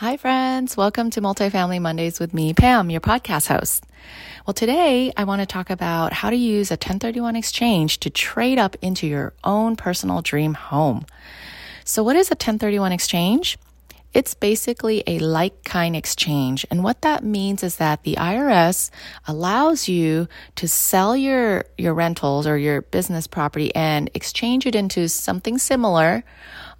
Hi, friends. Welcome to Multifamily Mondays with me, Pam, your podcast host. Well, today I want to talk about how to use a 1031 exchange to trade up into your own personal dream home. So, what is a 1031 exchange? It's basically a like kind exchange. And what that means is that the IRS allows you to sell your, your rentals or your business property and exchange it into something similar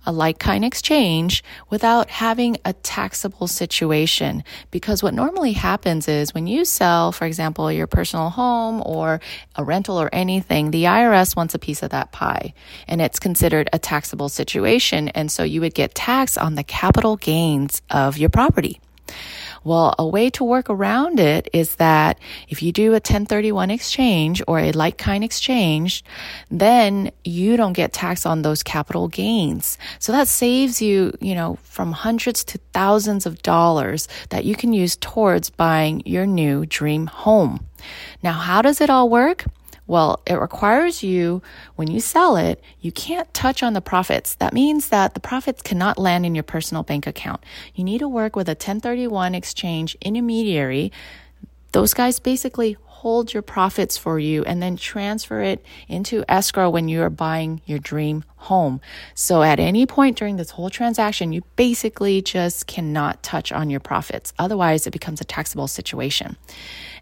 a like kind exchange without having a taxable situation. Because what normally happens is when you sell, for example, your personal home or a rental or anything, the IRS wants a piece of that pie and it's considered a taxable situation. And so you would get taxed on the capital gains of your property. Well, a way to work around it is that if you do a 1031 exchange or a like kind exchange, then you don't get taxed on those capital gains. So that saves you, you know, from hundreds to thousands of dollars that you can use towards buying your new dream home. Now, how does it all work? Well, it requires you, when you sell it, you can't touch on the profits. That means that the profits cannot land in your personal bank account. You need to work with a 1031 exchange intermediary. Those guys basically hold your profits for you and then transfer it into escrow when you are buying your dream home. So at any point during this whole transaction, you basically just cannot touch on your profits. Otherwise, it becomes a taxable situation.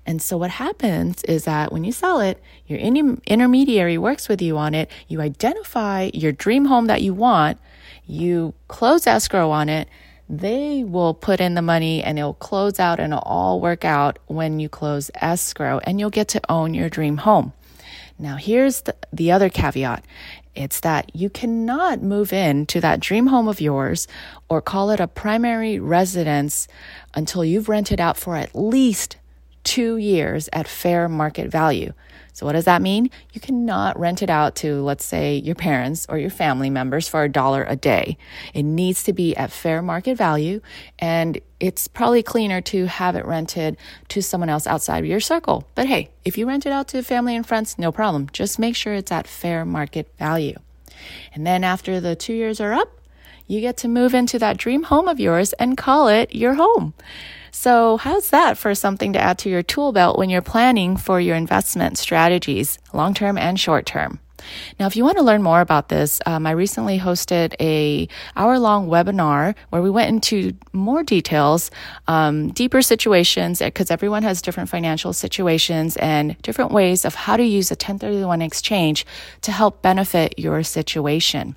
And so what happens is that when you sell it, your intermediary works with you on it. You identify your dream home that you want. You close escrow on it they will put in the money and it'll close out and it'll all work out when you close escrow and you'll get to own your dream home. Now, here's the, the other caveat. It's that you cannot move in to that dream home of yours or call it a primary residence until you've rented out for at least two years at fair market value. So, what does that mean? You cannot rent it out to, let's say, your parents or your family members for a dollar a day. It needs to be at fair market value, and it's probably cleaner to have it rented to someone else outside of your circle. But hey, if you rent it out to family and friends, no problem. Just make sure it's at fair market value. And then after the two years are up, you get to move into that dream home of yours and call it your home. So, how's that for something to add to your tool belt when you're planning for your investment strategies, long term and short term? Now, if you want to learn more about this, um, I recently hosted a hour long webinar where we went into more details, um, deeper situations, because everyone has different financial situations and different ways of how to use a 1031 exchange to help benefit your situation.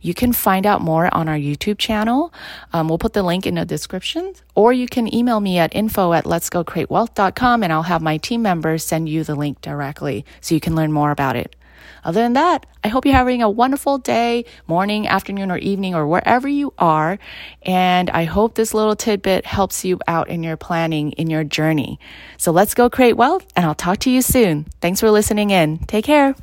You can find out more on our YouTube channel. Um, we'll put the link in the description, or you can email me at info at letsgocreatewealth.com and I'll have my team members send you the link directly so you can learn more about it. Other than that, I hope you're having a wonderful day, morning, afternoon, or evening, or wherever you are. And I hope this little tidbit helps you out in your planning, in your journey. So let's go create wealth, and I'll talk to you soon. Thanks for listening in. Take care.